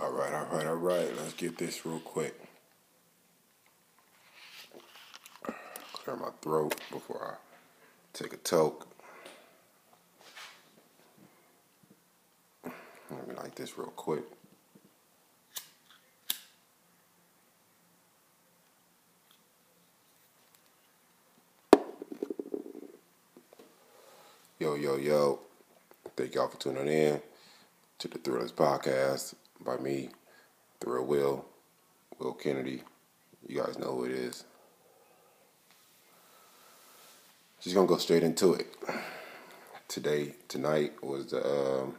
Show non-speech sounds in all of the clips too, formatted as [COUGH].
All right, all right, all right. Let's get this real quick. Clear my throat before I take a toke. Let me like this real quick. Yo, yo, yo. Thank y'all for tuning in to the Thrillers Podcast by me, Thrill Will, Will Kennedy. You guys know who it is. Just gonna go straight into it. Today, tonight was the, um,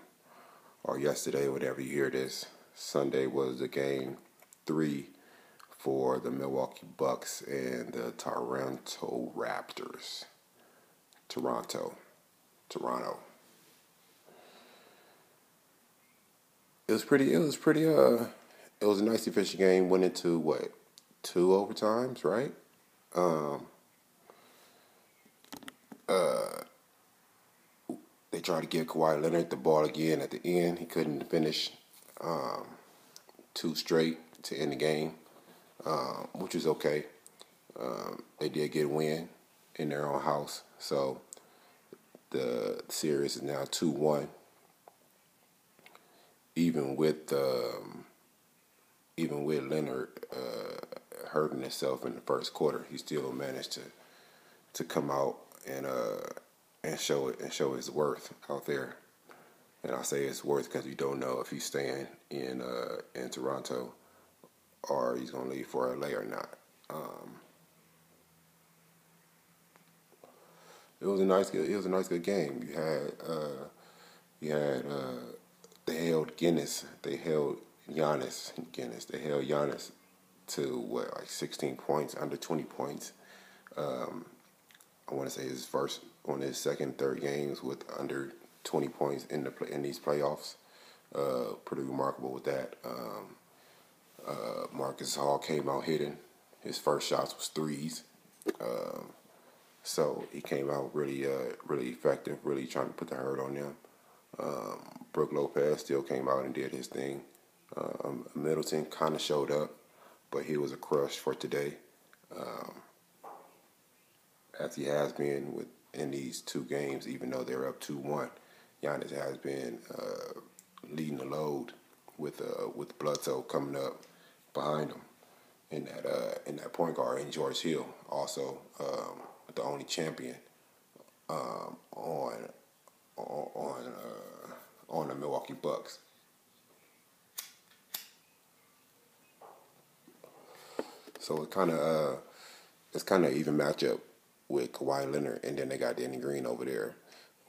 or yesterday, whatever you hear this, Sunday was the game three for the Milwaukee Bucks and the Toronto Raptors. Toronto. Toronto. It was pretty. It was pretty. Uh, it was a nice efficient game. Went into what two overtimes, right? Um. Uh. They tried to give Kawhi Leonard the ball again at the end. He couldn't finish. Um, two straight to end the game, um, which was okay. Um, they did get a win in their own house, so the series is now 2 1. Even with um, even with Leonard uh, hurting himself in the first quarter, he still managed to to come out and uh, and show it and show his worth out there. And I say his worth because we don't know if he's staying in uh, in Toronto or he's gonna leave for LA or not. Um, it was a nice. It was a nice good game. You had uh, you had uh, they held Guinness. They held Giannis Guinness. They held Giannis to what like 16 points, under 20 points. Um, I want to say his first on his second, third games with under 20 points in the in these playoffs. Uh, pretty remarkable with that. Um, uh, Marc Gasol came out hitting. His first shots was threes. Um, so he came out really, uh, really effective, really trying to put the hurt on them. Um, Brook Lopez still came out and did his thing. Um, Middleton kind of showed up, but he was a crush for today, um, as he has been with in these two games. Even though they're up two one, Giannis has been uh, leading the load with uh, with Bledsoe coming up behind him in that uh, in that point guard in George Hill also um, the only champion um, on on uh, on the Milwaukee Bucks. So it kind of uh, it's kind of even matchup with Kawhi Leonard, and then they got Danny Green over there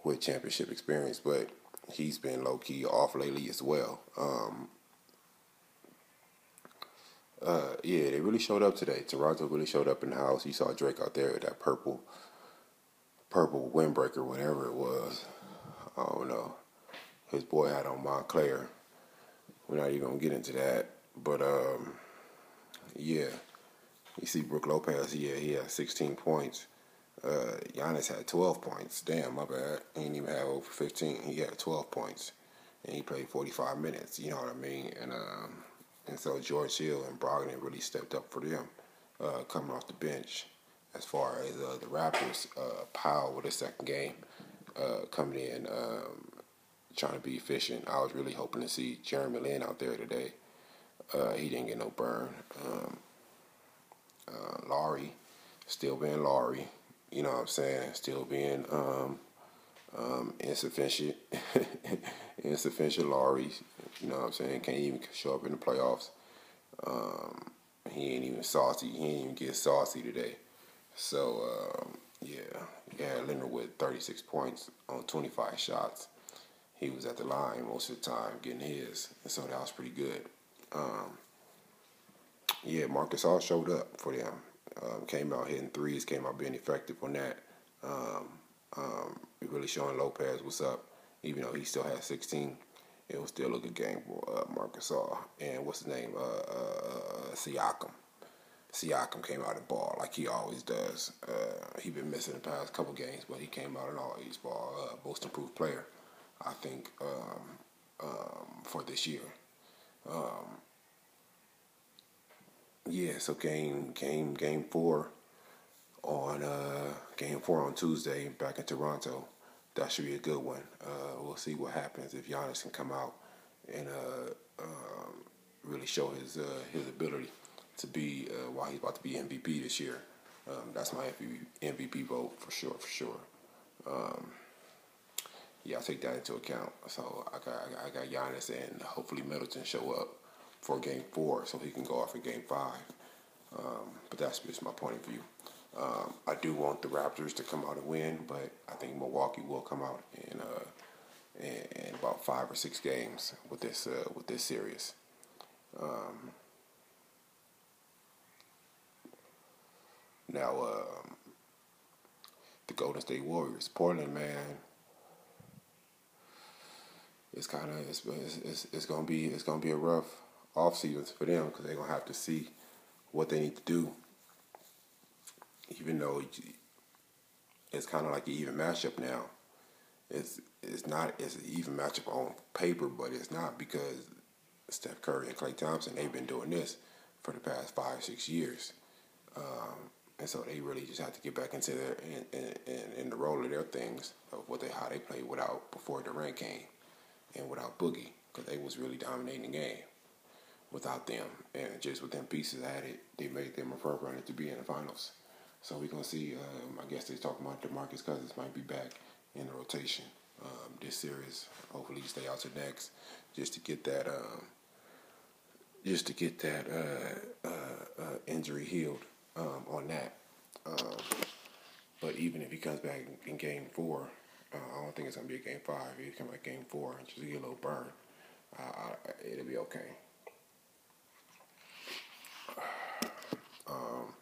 with championship experience, but he's been low key off lately as well. Um, uh, yeah, they really showed up today. Toronto really showed up in the house. You saw Drake out there with that purple, purple windbreaker, whatever it was. I don't know. His boy had on Moncler. We're not even gonna get into that, but um, yeah. You see Brook Lopez. Yeah, he had 16 points. Uh, Giannis had 12 points. Damn, my bad. He didn't even have over 15. He had 12 points, and he played 45 minutes. You know what I mean? And um, and so George Hill and Brogdon really stepped up for them, uh, coming off the bench. As far as uh, the Raptors, uh, Powell with a second game uh, coming in, um, trying to be efficient. I was really hoping to see Jeremy Lin out there today. Uh, he didn't get no burn. Um, uh, Lowry, still being Lowry, you know what I'm saying? Still being um, um, insufficient, [LAUGHS] insufficient Lowry. You know what I'm saying? Can't even show up in the playoffs. Um, he ain't even saucy. He ain't even get saucy today. So yeah, yeah. Leonard with 36 points on 25 shots. He was at the line most of the time getting his, and so that was pretty good. Um, yeah, Marc Gasol showed up for them. Um, came out hitting threes. Came out being effective on that. Um, um, really showing Lopez what's up, even though he still had 16 it was still a good game for uh, Marc Gasol and what's his name, uh, uh, Siakam. Siakam came out and ball like he always does. Uh, he been missing the past couple games, but he came out and always ball. Uh, most improved player, I think, um, um, for this year. Um, yeah, so game game game four on uh, game four on Tuesday back in Toronto. That should be a good one. Uh, we'll see what happens if Giannis can come out and uh, um, really show his uh, his ability to be uh, why he's about to be MVP this year. Um, that's my MVP vote for sure, for sure. Um, yeah, I'll take that into account. So I got I got Giannis and hopefully Middleton show up for game four so he can go off in game five. Um, but that's just my point of view. Um, I do want the Raptors to come out and win, but I think Milwaukee will come out in, uh, in, in about five or six games with this uh, with this series. Um, now, um, the Golden State Warriors, Portland, man, it's kind of it's, it's, it's, gonna be it's gonna be a rough off season for them because they're gonna have to see what they need to do. Even though it's kind of like an even matchup now, it's it's not it's an even matchup on paper, but it's not because Steph Curry and Klay Thompson they've been doing this for the past five six years, um, and so they really just have to get back into their in, in, in the role of their things of what they how they played without before Durant came and without Boogie because they was really dominating the game without them and just with them pieces added, they made them a front runner to be in the finals. So we're gonna see. Um, I guess they're talking about DeMarcus Cousins might be back in the rotation um, this series. Hopefully, stay out to next, just to get that, um, just to get that uh, uh, uh, injury healed um, on that. Um, but even if he comes back in Game Four, uh, I don't think it's gonna be a Game Five. If he come back Game Four and just get a little burn, uh, it'll be okay. Um,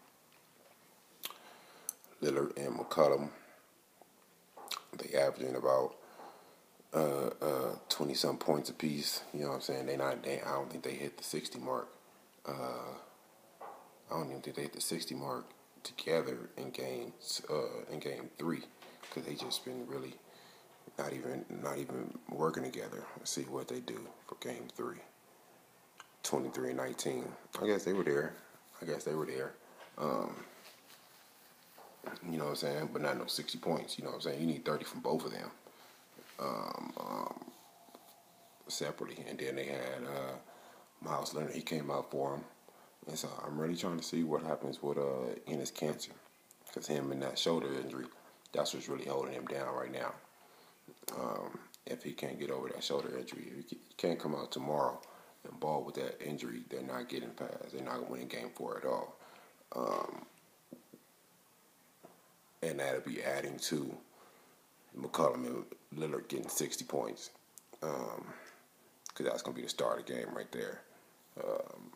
Lillard and McCollum, they averaging about uh, uh, 20 some points apiece. You know what I'm saying? They not. They, I don't think they hit the 60 mark. Uh, Don't think they hit the 60 mark together in games uh, in game three because they just been really not even not even working together. Let's see what they do for game three. 23 and 19. I guess they were there. I guess they were there. Um, you know what I'm saying? But not no 60 points. You know what I'm saying? You need 30 from both of them um, um, separately. And then they had uh, Meyers Leonard. He came out for him. And so I'm really trying to see what happens with uh, Enes Kanter. Because him and that shoulder injury, that's what's really holding him down right now. Um, if he can't get over that shoulder injury, if he can't come out tomorrow and ball with that injury, they're not getting past. They're not winning game four at all. Um, and that'll be adding to McCollum and Lillard getting 60 points. Because um, that's going to be the start of the game right there. Um,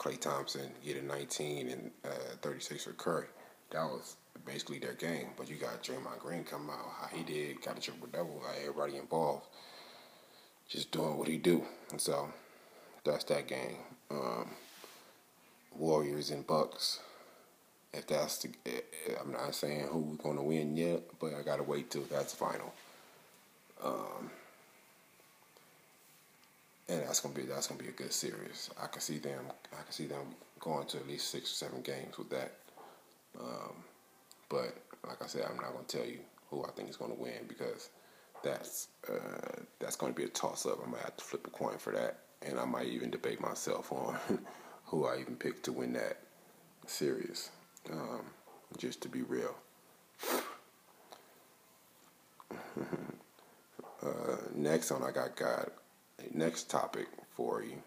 Klay Thompson getting 19 and uh, 36 for Curry. That was basically their game. But you got Draymond Green come out, how he did, got a triple double, everybody involved just doing what he do. And so that's that game. Um, Warriors and Bucks. If that's the, I'm not saying who's to win yet, but I gotta wait till that's final. Um, and that's gonna be that's gonna be a good series. I can see them. I can see them going to at least six or seven games with that. Um, but like I said, I'm not gonna tell you who I think is gonna win because that's uh, that's gonna be a toss up. I might have to flip a coin for that and I might even debate myself on [LAUGHS] who I even pick to win that series. Um, just to be real. [LAUGHS] uh, next on I got got next topic for you.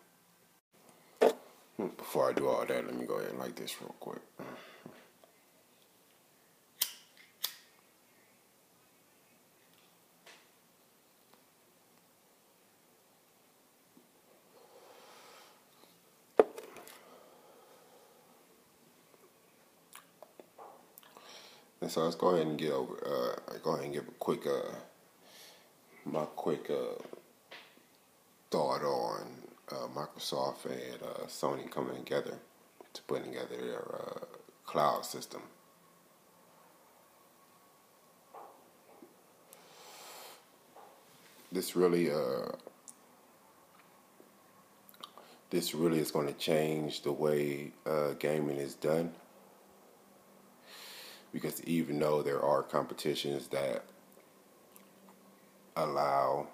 Before I do all that, let me go ahead and like this real quick. And so let's go ahead and get over. Uh, go ahead and give a quick, uh, my quick uh, thought on uh, Microsoft and uh, Sony coming together to put together their uh, cloud system. This really, this really is going to change the way uh, gaming is done. Because even though there are competitions that allow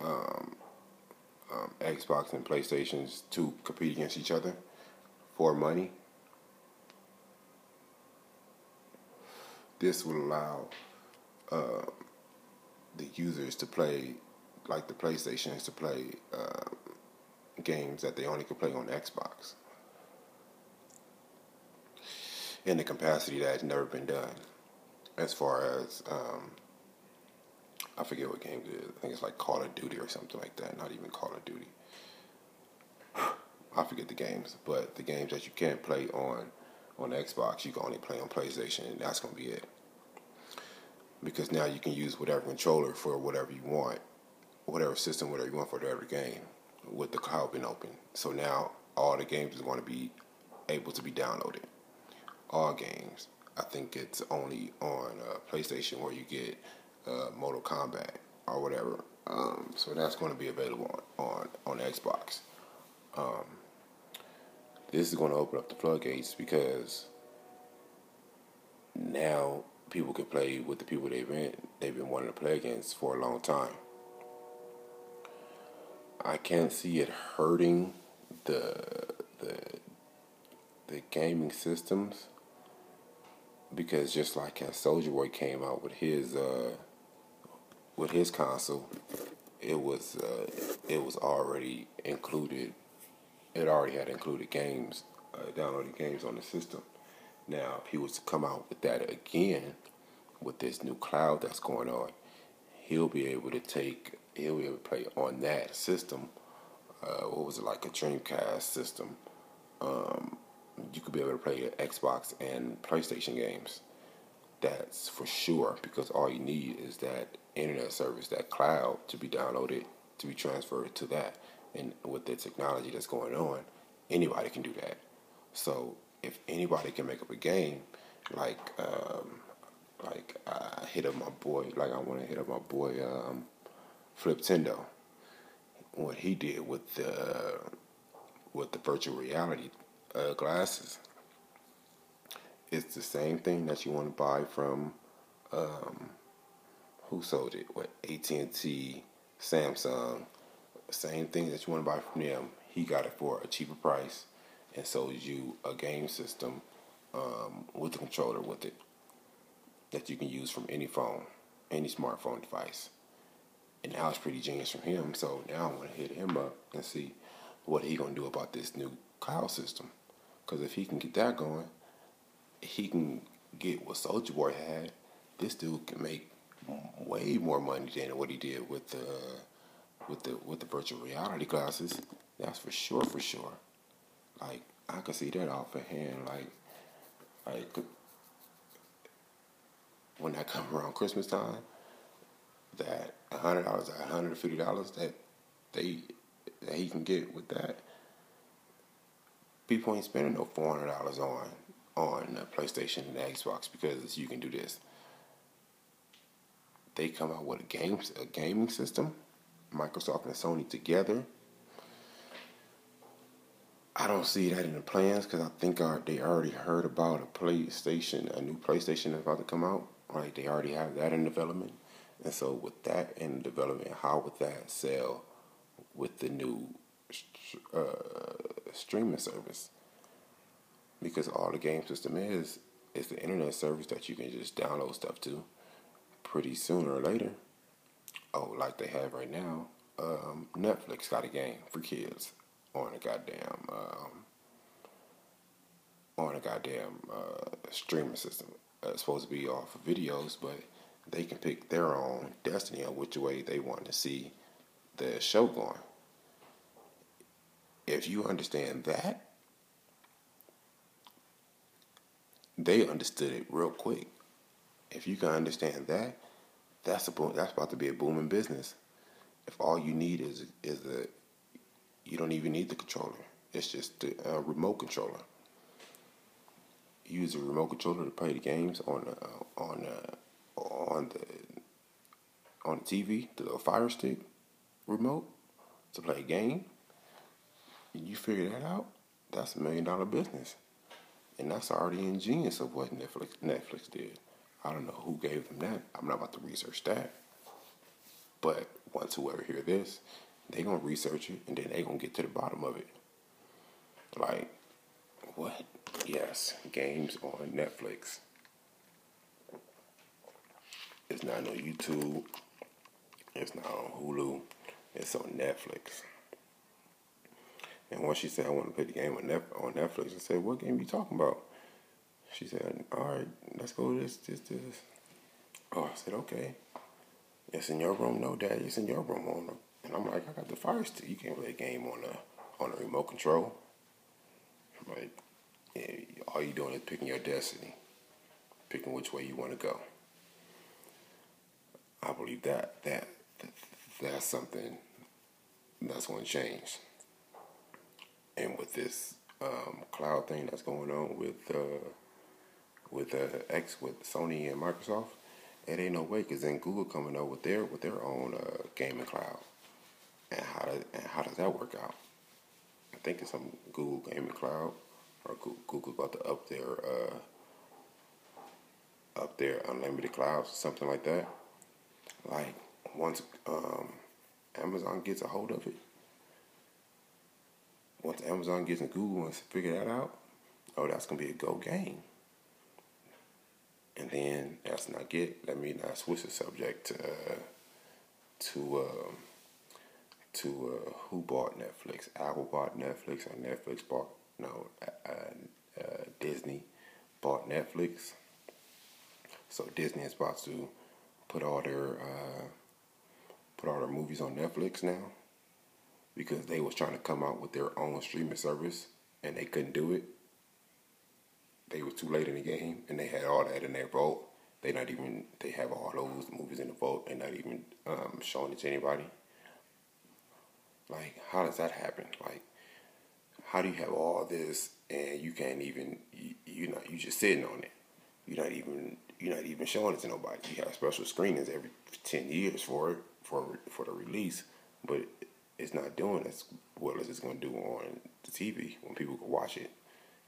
um, um, Xbox and PlayStations to compete against each other for money, this would allow uh, the users to play like the PlayStations to play uh, games that they only can play on Xbox in a capacity that has never been done. As far as um, I forget what game it is. I think it's like Call of Duty or something like that. Not even Call of Duty. [SIGHS] I forget the games, but the games that you can't play on on Xbox, you can only play on PlayStation, and that's gonna be it. Because now you can use whatever controller for whatever you want, whatever system, whatever you want for whatever game, with the cloud being open. So now all the games are going to be able to be downloaded. All games. I think it's only on uh, PlayStation where you get uh, Mortal Kombat or whatever. Um, so that's going to be available on on, on Xbox. Um, this is going to open up the floodgates because now people can play with the people they've been they've been wanting to play against for a long time. I can't see it hurting the the the gaming systems because just like as Soulja Boy came out with his uh, with his console, it was uh, it was already included. It already had included games, uh, downloaded games on the system. Now, if he was to come out with that again, with this new cloud that's going on, he'll be able to take, he'll be able to play on that system. Uh, what was it like a Dreamcast system? Um, you could be able to play Xbox and PlayStation games. That's for sure because all you need is that internet service, that cloud to be downloaded, to be transferred to that. And with the technology that's going on, anybody can do that. So if anybody can make up a game, like um, like I hit up my boy, like I want to hit up my boy um, Flip Tendo. What he did with the with the virtual reality uh, glasses, it's the same thing that you want to buy from um, who sold it? What AT and T, Samsung, same thing that you want to buy from them. He got it for a cheaper price and sold you a game system um, with a controller with it that you can use from any phone, any smartphone device. And now it's pretty genius from him. So now I want to hit him up and see what he gonna do about this new cloud system. Because if he can get that going, he can get what Soulja Boy had. This dude can make way more money than what he did with the with the with the virtual reality glasses. That's for sure, for sure. Like I could see that off of hand. Like, like when that come around Christmas time, that hundred dollars, that hundred fifty dollars that they that he can get with that, people ain't spending no four hundred dollars on on a PlayStation and Xbox because you can do this. They come out with a games a gaming system, Microsoft and Sony together. I don't see that in the plans because I think they already heard about a PlayStation, a new PlayStation that's about to come out. Right, they already have that in development, and so with that in development, how would that sell with the new uh, streaming service? Because all the game system is is the internet service that you can just download stuff to. Pretty sooner or later, oh, like they have right now, um, Netflix got a game for kids on a goddamn um, on a goddamn uh, streaming system uh, supposed to be off of videos, but they can pick their own destiny on which way they want to see the show going. If you understand that, they understood it real quick. If you can understand that, that's a boom, that's about to be a booming business. If all you need is is a, you don't even need the controller. It's just a remote controller use a remote controller to play the games on the, uh, on the, on the on the TV, the little Fire Stick remote to play a game. you figure that out, that's a million dollar business. And that's already ingenious of what Netflix Netflix did. I don't know who gave them that. I'm not about to research that. But once whoever hear this, they gonna research it and then they gonna get to the bottom of it. Like, what? Yes, games on Netflix. It's not on YouTube. It's not on Hulu. It's on Netflix. And once she said, I want to play the game on, Netflix, I said, What game you talking about? She said, All right, let's go this, this, this. Oh, I said, Okay. It's in your room, no, Dad. It's in your room. On the, and I'm like, I got the fire stick. You can't play a game on a on a remote control. I'm yeah, all you're doing is picking your destiny, picking which way you want to go. I believe that that, that that's something that's going to change. And with this um, cloud thing that's going on with uh, with uh, X with Sony and Microsoft, it ain't no way because then Google coming out with their with their own uh, gaming cloud, and how does and how does that work out? I think it's some Google gaming cloud or Google about to up their uh, up their unlimited clouds something like that. Like once um, Amazon gets a hold of it, once Amazon gets in Google and figure that out, oh, that's gonna be a go game. And then that's not get. Let me not switch the subject to uh, to uh, to uh, who bought Netflix. Apple bought Netflix, or Netflix bought no uh, uh, Disney bought Netflix. So Disney is about to put all their uh, put all their movies on Netflix now because they was trying to come out with their own streaming service and they couldn't do it. They was too late in the game and they had all that in their vault. They not even they have all those movies in the vault and not even um, showing it to anybody. Like, how does that happen? Like, how do you have all this and you can't even you, you're not you just sitting on it. You're not even you're not even showing it to nobody. You have special screenings every ten years for it for for the release, but it's not doing as well as it's going to do on the TV when people can watch it.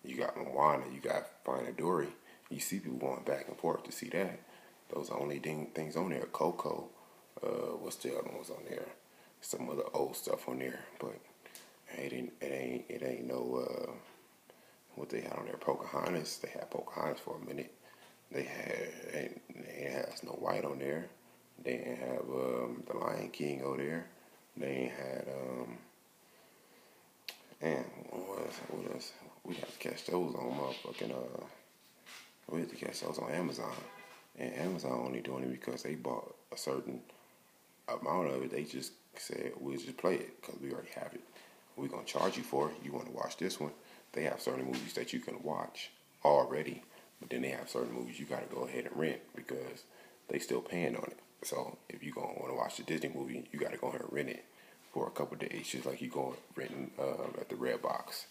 You got Moana, you got Finding Dory. You see people going back and forth to see that. Those are only ding, things on there. Coco, uh, what's the other ones on there? Some other old stuff on there, but it ain't it ain't it ain't no uh, what they had on there. Pocahontas. They had Pocahontas for a minute. They had they had Snow White on there. They didn't have um, the Lion King over there. They had um and what else, what else? We had to catch those on motherfucking uh we had to catch those on Amazon. And Amazon only doing it because they bought a certain amount of it. They just said we'll just play it because we already have it. We're gonna charge you for it. You want to watch this one? They have certain movies that you can watch already, but then they have certain movies you gotta go ahead and rent because they still paying on it. So if you gonna want to watch the Disney movie, you got to go ahead and rent it for a couple days, just like you going renting uh, at the Redbox.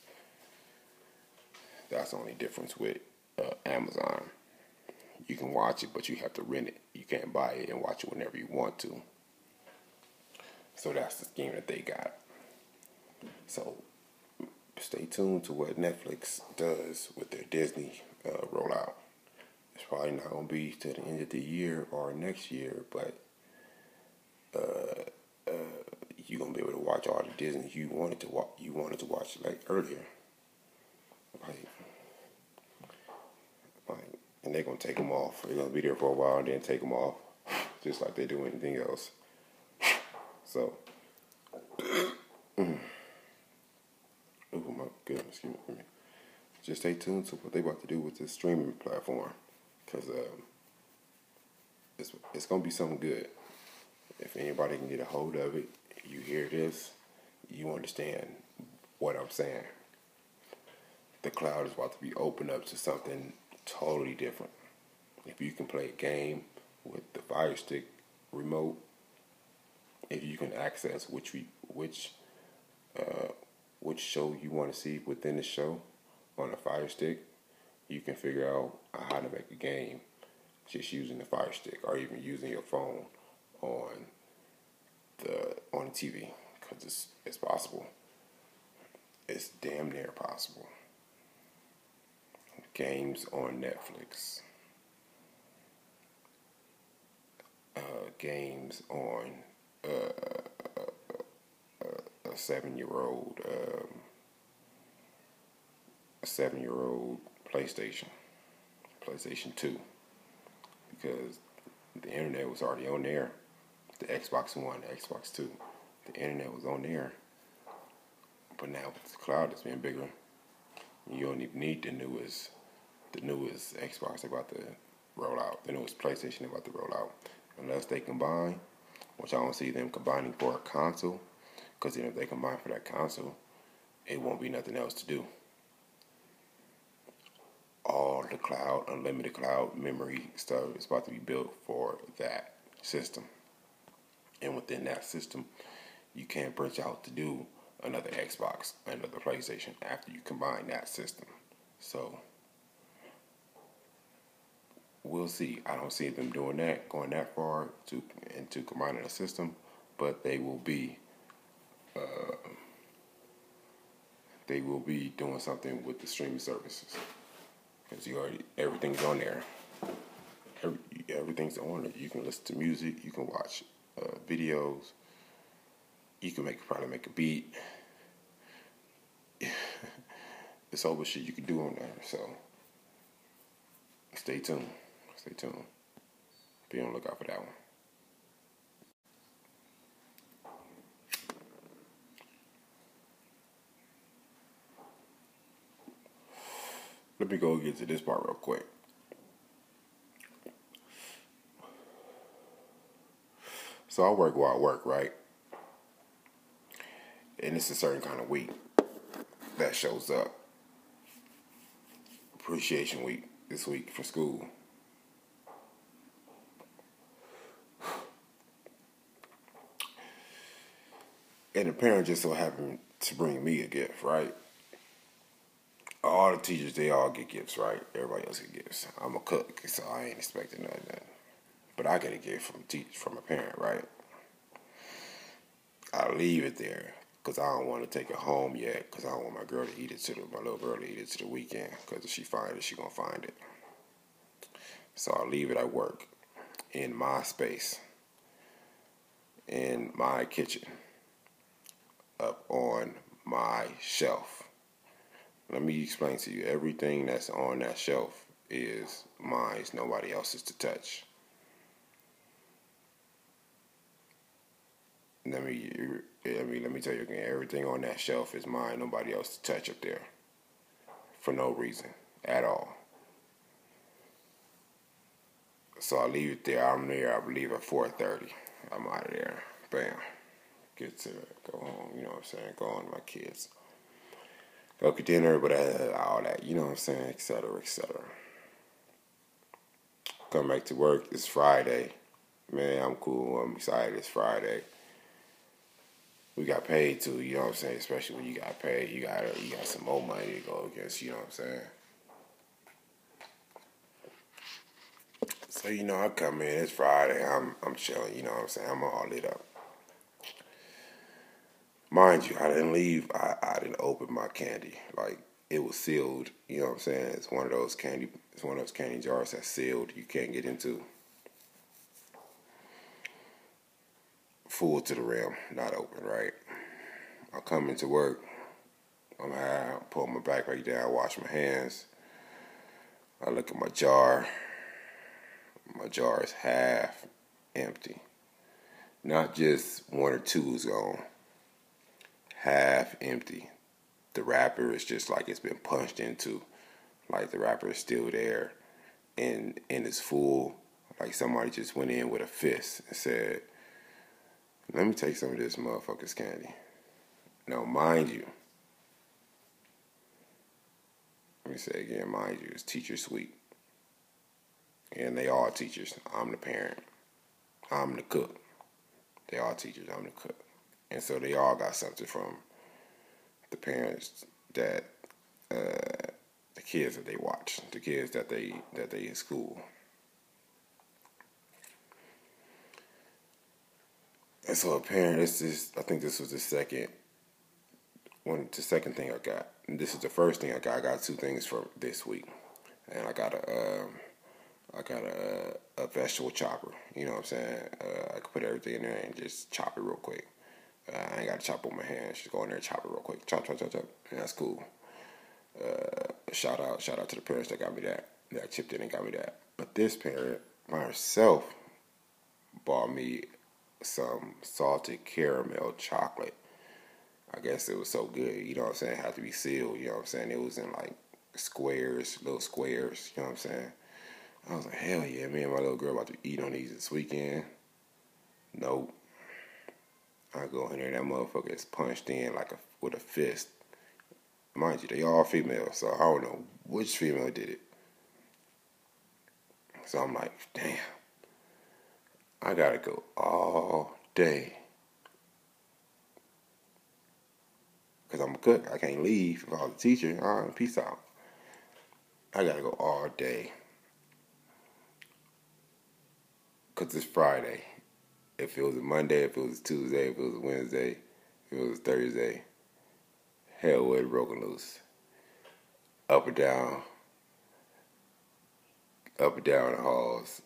That's the only difference with uh, Amazon. You can watch it, but you have to rent it. You can't buy it and watch it whenever you want to. So that's the scheme that they got. So stay tuned to what Netflix does with their Disney uh, rollout. It's probably not going to be to the end of the year or next year, but uh, uh, you're gonna be able to watch all the Disney you wanted to watch. You wanted to watch like earlier, like, like, and they're gonna take them off. They're gonna be there for a while and then take them off, [LAUGHS] just like they do anything else. So, [CLEARS THROAT] oh my goodness, excuse me. Just stay tuned to what they about to do with this streaming platform because um, it's it's gonna be something good. If anybody can get a hold of it, you hear this, you understand what I'm saying. The cloud is about to be opened up to something totally different. If you can play a game with the Fire Stick remote, if you can access which we, which uh, which show you want to see within the show on a Fire Stick, you can figure out how to make a game just using the Fire Stick or even using your phone on the on the TV because it's it's possible. It's damn near possible. Games on Netflix. Uh, games on uh, a seven-year-old, um, a seven-year-old PlayStation, PlayStation Two, because the internet was already on there. The Xbox One, the Xbox Two, the internet was on there. But now with the cloud, it's been bigger. You don't even need the newest, the newest Xbox about to roll out. The newest PlayStation about to roll out, unless they combine, which I don't see them combining for a console. Because then if they combine for that console, it won't be nothing else to do. All the cloud, unlimited cloud memory stuff is about to be built for that system. And within that system, you can't branch out to do another Xbox, another PlayStation after you combine that system. So we'll see. I don't see them doing that, going that far to into combining a system, but they will be uh, they will be doing something with the streaming services because you already everything's on there. Every, everything's on it. You can listen to music. You can watch uh, videos. You can make probably make a beat. [LAUGHS] it's all the shit you can do on there. So stay tuned. Stay tuned. Be on the lookout for that one. Let me go get to this part real quick. So I work while I work, right? And it's a certain kind of week that shows up. Appreciation week this week for school. And the parent just so happened to bring me a gift, right? All the teachers, they all get gifts, right? Everybody else get gifts. I'm a cook, so I ain't expecting nothing. But I get a gift from teach from a parent, right? I leave it there because I don't want to take it home yet because I don't want my girl to eat it to the, my little girl to eat it to the weekend because if she find it, she gonna find it. So I leave it at work in my space, in my kitchen, up on my shelf let me explain to you everything that's on that shelf is mine, it's nobody else's to touch. Let me, let me, let me tell you again. Everything on that shelf is mine. Nobody else to touch up there, for no reason at all. So I leave it there. I'm there. I believe at 4:30. I'm out of there. Bam. Get to go home. You know what I'm saying? Go on my kids to dinner, but uh, all that, you know what I'm saying, et cetera, et cetera. Come back to work. It's Friday. Man, I'm cool. I'm excited. It's Friday. We got paid too, you know what I'm saying? Especially when you got paid, you got you got some more money to go against, you know what I'm saying? So you know, I come in. It's Friday. I'm I'm chilling. You know what I'm saying? I'm all lit up. Mind you, I didn't leave. I, I didn't open my candy. Like it was sealed. You know what I'm saying? It's one of those candy. It's one of those candy jars that's sealed. You can't get into. Full to the rim, not open. Right. I come into work. I'm high. I pull my back right down. Wash my hands. I look at my jar. My jar is half empty. Not just one or two is gone half empty. The wrapper is just like it's been punched into. Like the wrapper is still there and and it's full. Like somebody just went in with a fist and said, Let me take some of this motherfucker's candy. Now mind you, let me say again, mind you, it's teacher sweet. And they all teachers. I'm the parent. I'm the cook. They all teachers, I'm the cook and so they all got something from the parents that uh, the kids that they watch, the kids that they that they in school. And so a parent, this is I think this was the second one the second thing I got. And this is the first thing I got. I got two things for this week, and I got a um, I got a, a vegetable chopper. You know what I'm saying? Uh, I can put everything in there and just chop it real quick. I ain't got to chop with my hands. Just go in there and chop it real quick. Chop, chop, chop, chop. And that's cool. Uh, shout out, shout out to the parents that got me that. That chipped in and got me that. But this parent, myself, bought me some salted caramel chocolate. I guess it was so good, you know what I'm saying? It had to be sealed, you know what I'm saying? It was in like squares, little squares, you know what I'm saying? I was like, hell yeah, me and my little girl about to eat on these this weekend. Nope. I go in there, that motherfucker is punched in like a with a fist. Mind you, they all female, so I don't know which female did it. So I'm like, damn. I gotta go all day. Cause I'm a cook. I can't leave if I was a teacher. All right, peace out. I gotta go all day. Cause it's Friday. If it was a Monday, if it was a Tuesday, if it was a Wednesday, if it was a Thursday, hell would have broken loose. Up and down, up and down the halls,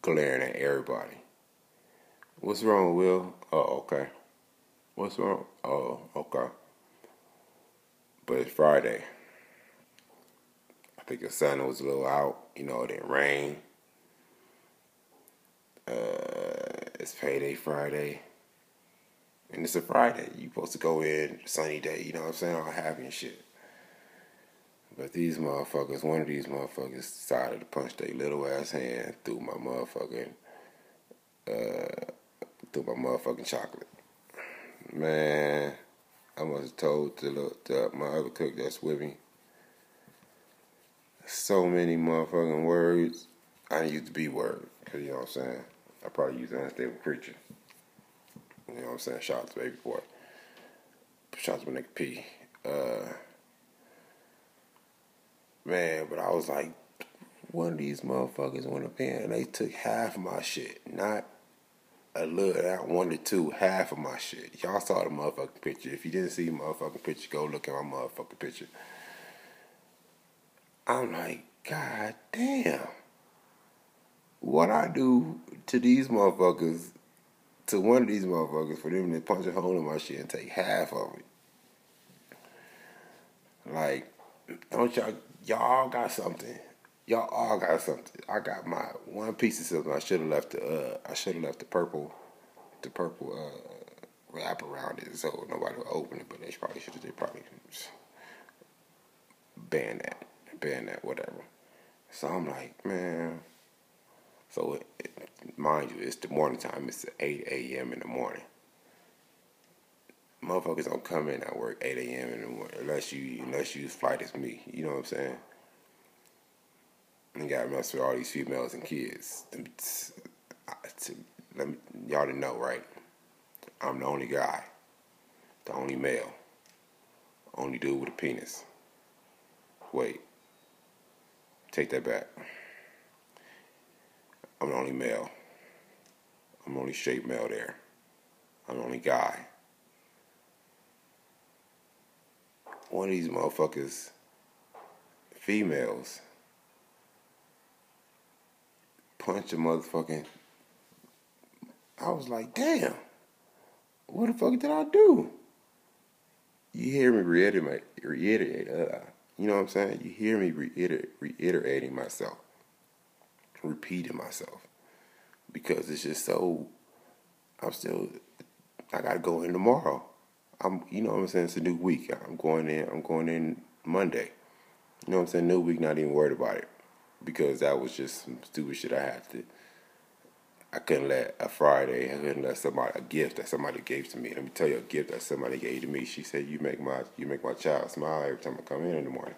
glaring at everybody. What's wrong, Will? Oh, okay. What's wrong? Oh, okay. But it's Friday. I think the sun was a little out. You know, it didn't rain. Uh, it's payday Friday. And it's a Friday. You supposed to go in, sunny day, you know what I'm saying? All happy and shit. But these motherfuckers, one of these motherfuckers decided to punch their little ass hand through my motherfucking, uh, through my motherfucking chocolate. Man, I must have told the, the, my other cook that's with me so many motherfucking words. I didn't use the B word, you know what I'm saying. I probably use unstable creature. You know what I'm saying? Shout out to baby boy. Shout out to my nigga P. Uh, man, but I was like, one of these motherfuckers went up in and they took half of my shit, not a little, not one to two, half of my shit. Y'all saw the motherfucking picture. If you didn't see the motherfucking picture, go look at my motherfucking picture. I'm like, God damn. What I do to these motherfuckers, to one of these motherfuckers, for them to punch a hole in my shit and take half of it. Like, don't y'all y'all got something. Y'all all got something. I got my one piece of something. I should have left the uh, I should have left the purple the purple uh, wrap around it so nobody would open it, but they probably should have they probably ban that. Ban that, whatever. So I'm like, man. So it, it, mind you, it's the morning time. It's 8 a.m. in the morning motherfuckers don't come in at work 8 a.m. in the morning unless you unless you flight as me. You know what I'm saying? And got to mess with all these females and kids. let me, y'all didn't know, right? I'm the only guy, the only male, only dude with a penis. Wait, take that back. I'm the only male. I'm the only straight male there. I'm the only guy. one of these motherfuckers, females, punch a motherfucking. I was like, damn, what the fuck did I do? You hear me reiterate, reiterate, uh, you know what I'm saying? You hear me reiter, reiterating myself, repeating myself, because it's just so. I'm still. I gotta go in tomorrow. I'm, you know what I'm saying? It's a new week. I'm going in. I'm going in Monday. You know what I'm saying? New week. Not even worried about it because that was just some stupid shit I had to. I couldn't let a Friday. I couldn't let somebody a gift that somebody gave to me. Let me tell you a gift that somebody gave to me. She said, "You make my you make my child smile every time I come in in the morning."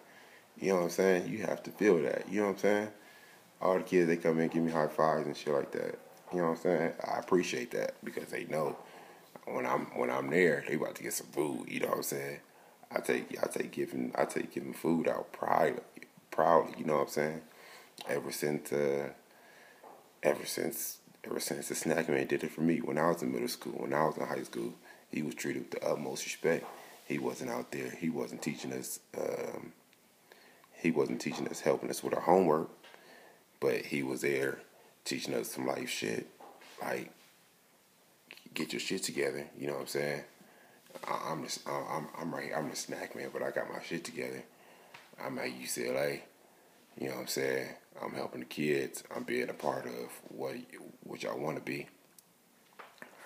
You know what I'm saying? You have to feel that. You know what I'm saying? All the kids they come in give me high fives and shit like that. You know what I'm saying? I appreciate that because they know when I'm when I'm there, they about to get some food. You know what I'm saying? I take I take giving I take giving food out proudly, proudly. You know what I'm saying? Ever since uh, ever since ever since the snack man did it for me when I was in middle school, when I was in high school, he was treated with the utmost respect. he wasn't out there. He wasn't teaching us. Um, he wasn't teaching us, helping us with our homework, but he was there teaching us some life shit, like get your shit together. You know what I'm saying? I, am just, I'm, I'm right. I'm a snack man, but I got my shit together. I'm at UCLA. You know what I'm saying? I'm helping the kids. I'm being a part of what what y'all want to be.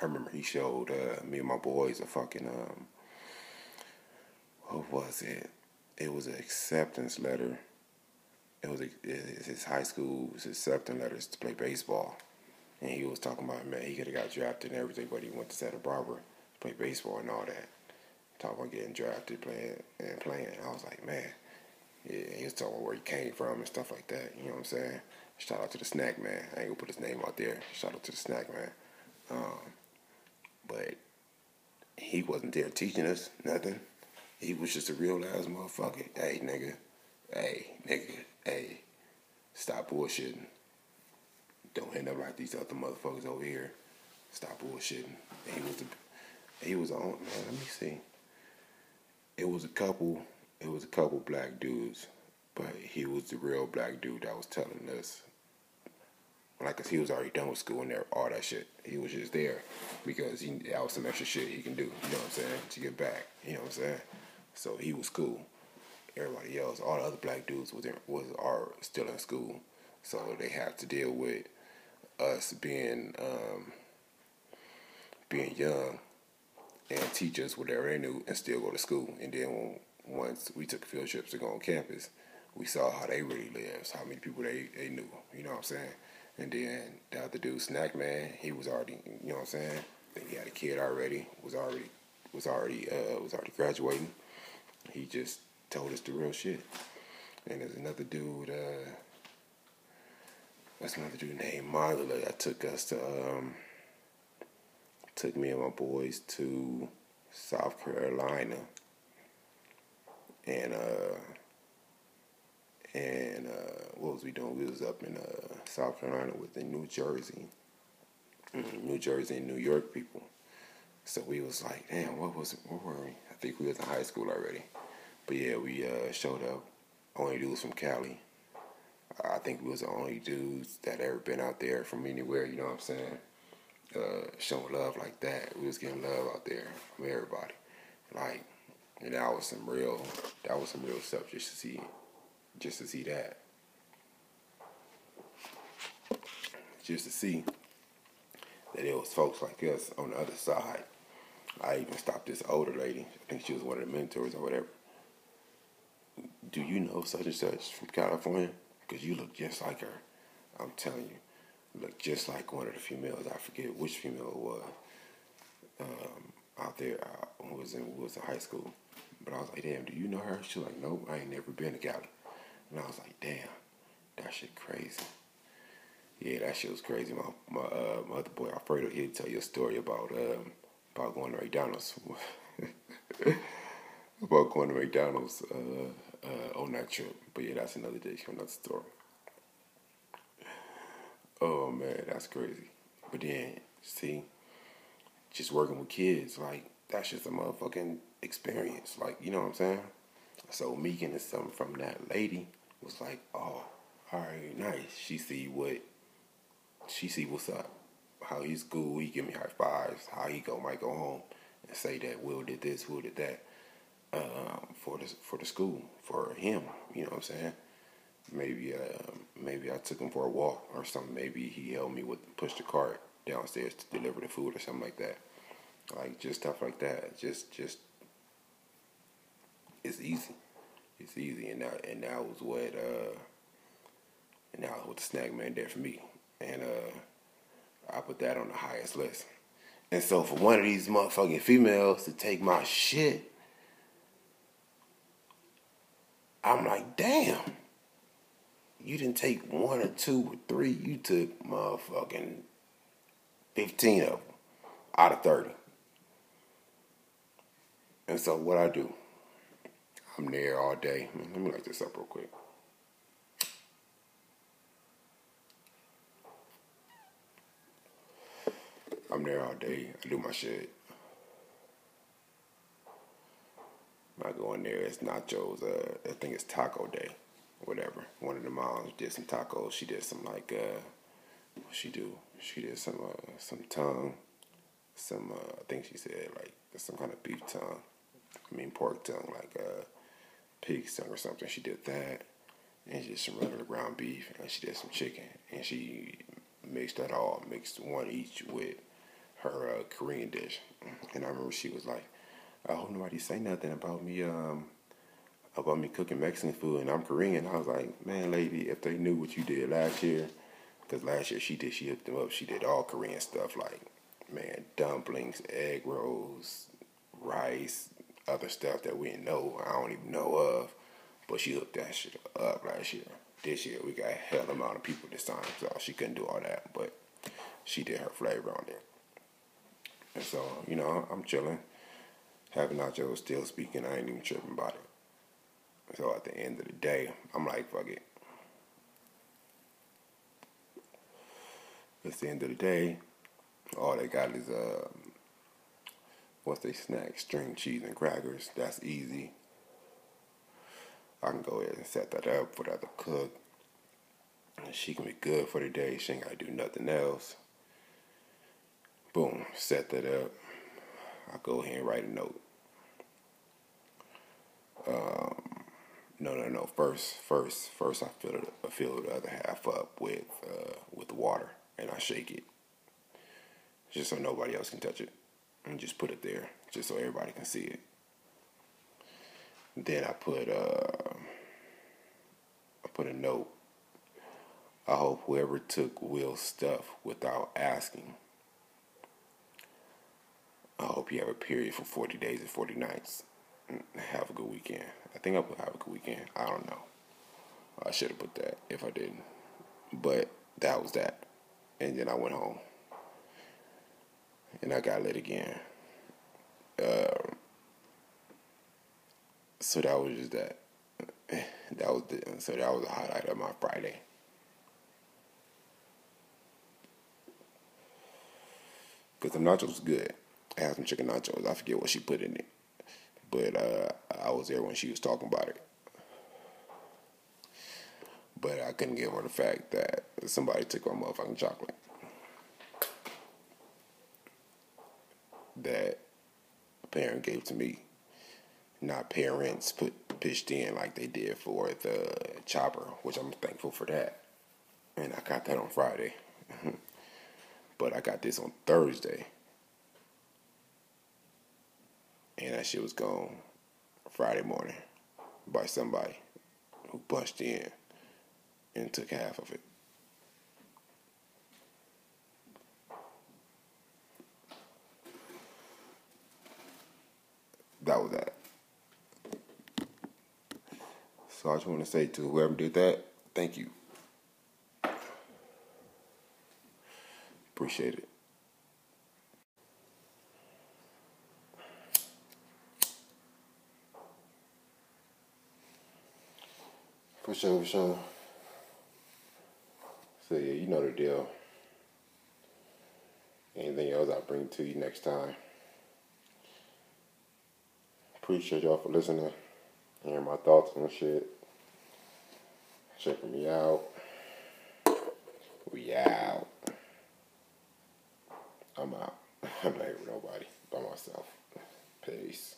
I remember he showed uh, me and my boys a fucking um, what was it? It was an acceptance letter. It was a, his high school his acceptance letters to play baseball, and he was talking about man he could have got drafted and everything, but he went to Santa Barbara to play baseball and all that. Talking about getting drafted, playing and playing. I was like, man, yeah. He was talking about where he came from and stuff like that. You know what I'm saying? Shout out to the snack man. I ain't gonna put his name out there. Shout out to the snack man. Um, but he wasn't there teaching us nothing. He was just a real ass motherfucker. Hey, nigga. Hey, nigga. Hey, stop bullshitting. Don't end up like these other motherfuckers over here. Stop bullshitting. And he was the, he was on. Man, let me see. It was a couple. It was a couple black dudes, but he was the real black dude that was telling us like, cause he was already done with school and there, all that shit. He was just there because he that was some extra shit he can do. You know what I'm saying? To get back. You know what I'm saying? So he was cool. Everybody else, all the other black dudes was in, was are still in school, so they have to deal with us being um, being young and teach us whatever they knew and still go to school. And then when, once we took field trips to go on campus, we saw how they really lived, how many people they, they knew. You know what I'm saying? And then the other dude, Snack Man, he was already, you know what I'm saying? He had a kid already, was already, was already, uh, was already graduating. He just told us the real shit. And there's another dude, uh, what's another dude named Marley that took us to, um, took me and my boys to South Carolina. And, uh, and uh, what was we doing? We was up in uh, South Carolina with the New Jersey, mm, New Jersey and New York people. So we was like, damn, what was it? Where were we? I think we was in high school already. But yeah, we uh, showed up. Only dudes from Cali. I think we was the only dudes that ever been out there from anywhere. You know what I'm saying? Uh, showing love like that. We was getting love out there from everybody. Like, and that was some real. That was some real stuff just to see just to see that. Just to see that it was folks like us on the other side. I even stopped this older lady. I think she was one of the mentors or whatever. Do you know such and such from California? Because you look just like her. I'm telling you, look just like one of the females. I forget which female it was. Um, out there, I was in was in high school. But I was like, damn, do you know her? She's like, nope, I ain't never been to Cali. And I was like, damn, that shit crazy. Yeah, that shit was crazy. My my uh, my other boy Alfredo, he'd tell you a story about um, about going to McDonald's. [LAUGHS] about going to McDonald's uh, uh, trip. But yeah, that's another day, another story. Oh man, that's crazy. But then, see, just working with kids, like that's just a motherfucking experience. Like, you know what I'm saying? So me getting something from that lady was like, oh, all right, nice. She see what, she see what's up. How he's cool. He give me high fives. How he go might go home and say that Will did this, Will did that. Um, for the for the school for him, you know what I'm saying? Maybe uh, maybe I took him for a walk or something. Maybe he helped me with push the cart downstairs to deliver the food or something like that. Like just stuff like that. Just just it's easy. It's easy, and that and that was what uh, and that was what the snack man did for me, and uh, I put that on the highest list. And so for one of these motherfucking females to take my shit, I'm like, damn. You didn't take one or two or three. You took motherfucking 15 of them out of 30. And so what I do, I'm there all day. Let me light this up real quick. I'm there all day. I do my shit. I go in there, it's nachos. Uh, I think it's taco day, whatever. One of the moms did some tacos. She did some like uh, what she do? She did some uh, some tongue, some uh, I think she said like some kind of beef tongue. I mean pork tongue, like uh, pig's tongue or something. She did that, and she just some regular ground beef, and she did some chicken, and she mixed that all, mixed one each with her uh, Korean dish. And I remember she was like, "I hope nobody say nothing about me." Um, about me cooking Mexican food and I'm Korean. I was like, man, lady, if they knew what you did last year, because last year she did, she hooked them up. She did all Korean stuff like, man, dumplings, egg rolls, rice, other stuff that we didn't know, I don't even know of. But she hooked that shit up last year. This year we got a hell amount of people this time, so she couldn't do all that. But she did her flavor on there. And so, you know, I'm chilling. Having nachos, still speaking, I ain't even tripping about it. So at the end of the day, I'm like, fuck it. At the end of the day, all they got is uh, what's they snack? String cheese and crackers. That's easy. I can go ahead and set that up for to cook. She can be good for the day. She ain't gotta do nothing else. Boom, set that up. I go ahead and write a note. Um, no, no, no. First, first, first, I fill it. I fill the other half up with uh, with water, and I shake it, just so nobody else can touch it, and just put it there, just so everybody can see it. Then I put uh, I put a note. I hope whoever took Will's stuff without asking. I hope you have a period for 40 days and 40 nights. Have a good weekend. I think I put have a good weekend. I don't know. I should have put that if I didn't. But that was that. And then I went home. And I got lit again. Uh, so that was just that. [LAUGHS] That was the, so that was the highlight of my Friday. Cause the nachos was good. I had some chicken nachos. I forget what she put in it, but uh, I was there when she was talking about it. But I couldn't give her the fact that somebody took my motherfucking chocolate. That a parent gave to me not parents put pitched in like they did for the chopper, which I'm thankful for that. And I got that on Friday. [LAUGHS] but I got this on Thursday. And that shit was gone Friday morning by somebody who punched in and took half of it. That was that. So I just want to say to whoever did that, thank you. Appreciate it. For sure, for sure. So yeah, you know the deal. Anything else I bring to you next time. Appreciate y'all for listening hearing my thoughts on shit, checking me out. We out. I'm out. [LAUGHS] I'm not with nobody by myself. Peace.